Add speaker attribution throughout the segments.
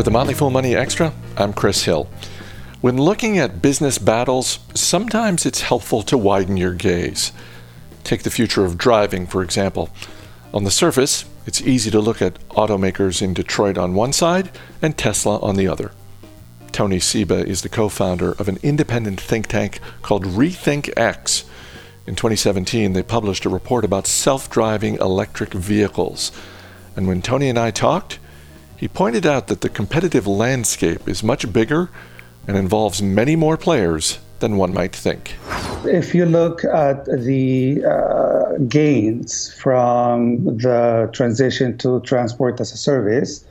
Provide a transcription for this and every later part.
Speaker 1: with the Motley Fool Money Extra. I'm Chris Hill. When looking at business battles, sometimes it's helpful to widen your gaze. Take the future of driving, for example. On the surface, it's easy to look at automakers in Detroit on one side and Tesla on the other. Tony Seba is the co founder of an independent think tank called RethinkX. In 2017, they published a report about self driving electric vehicles. And when Tony and I talked, he pointed out that the competitive landscape is much bigger and involves many more players than one might think.
Speaker 2: If you look at the uh, gains from the transition to transport as a service,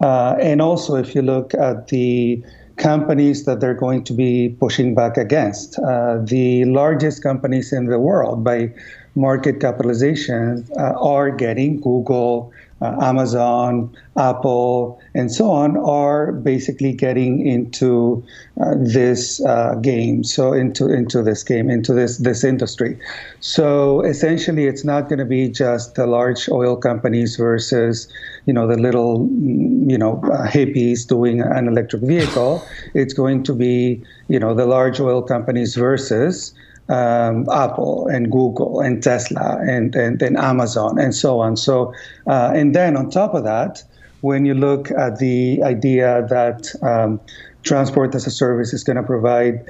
Speaker 2: uh, and also if you look at the companies that they're going to be pushing back against, uh, the largest companies in the world by market capitalization uh, are getting Google, uh, Amazon, Apple, and so on are basically getting into uh, this uh, game. So into into this game, into this this industry. So essentially, it's not going to be just the large oil companies versus you know the little mm, you know uh, hippies doing an electric vehicle. It's going to be you know the large oil companies versus um, Apple and Google and Tesla and, and, and Amazon and so on. So, uh, and then on top of that, when you look at the idea that um, transport as a service is going to provide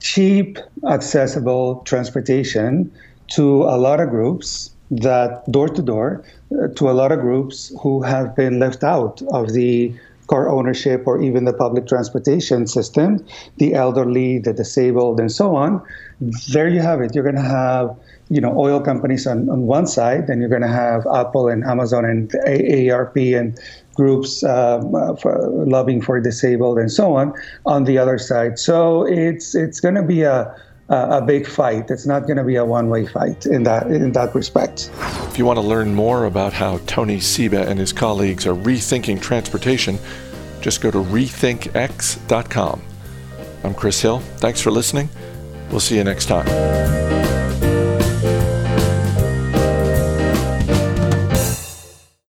Speaker 2: cheap, accessible transportation to a lot of groups that door to door uh, to a lot of groups who have been left out of the car ownership or even the public transportation system, the elderly, the disabled, and so on. There you have it. You're going to have you know oil companies on, on one side, and you're going to have Apple and Amazon and AARP and groups um, for lobbying for disabled and so on on the other side. So it's it's going to be a a big fight. It's not going to be a one-way fight in that in that respect.
Speaker 1: If you want to learn more about how Tony Seba and his colleagues are rethinking transportation, just go to rethinkx.com. I'm Chris Hill. Thanks for listening. We'll see you next time.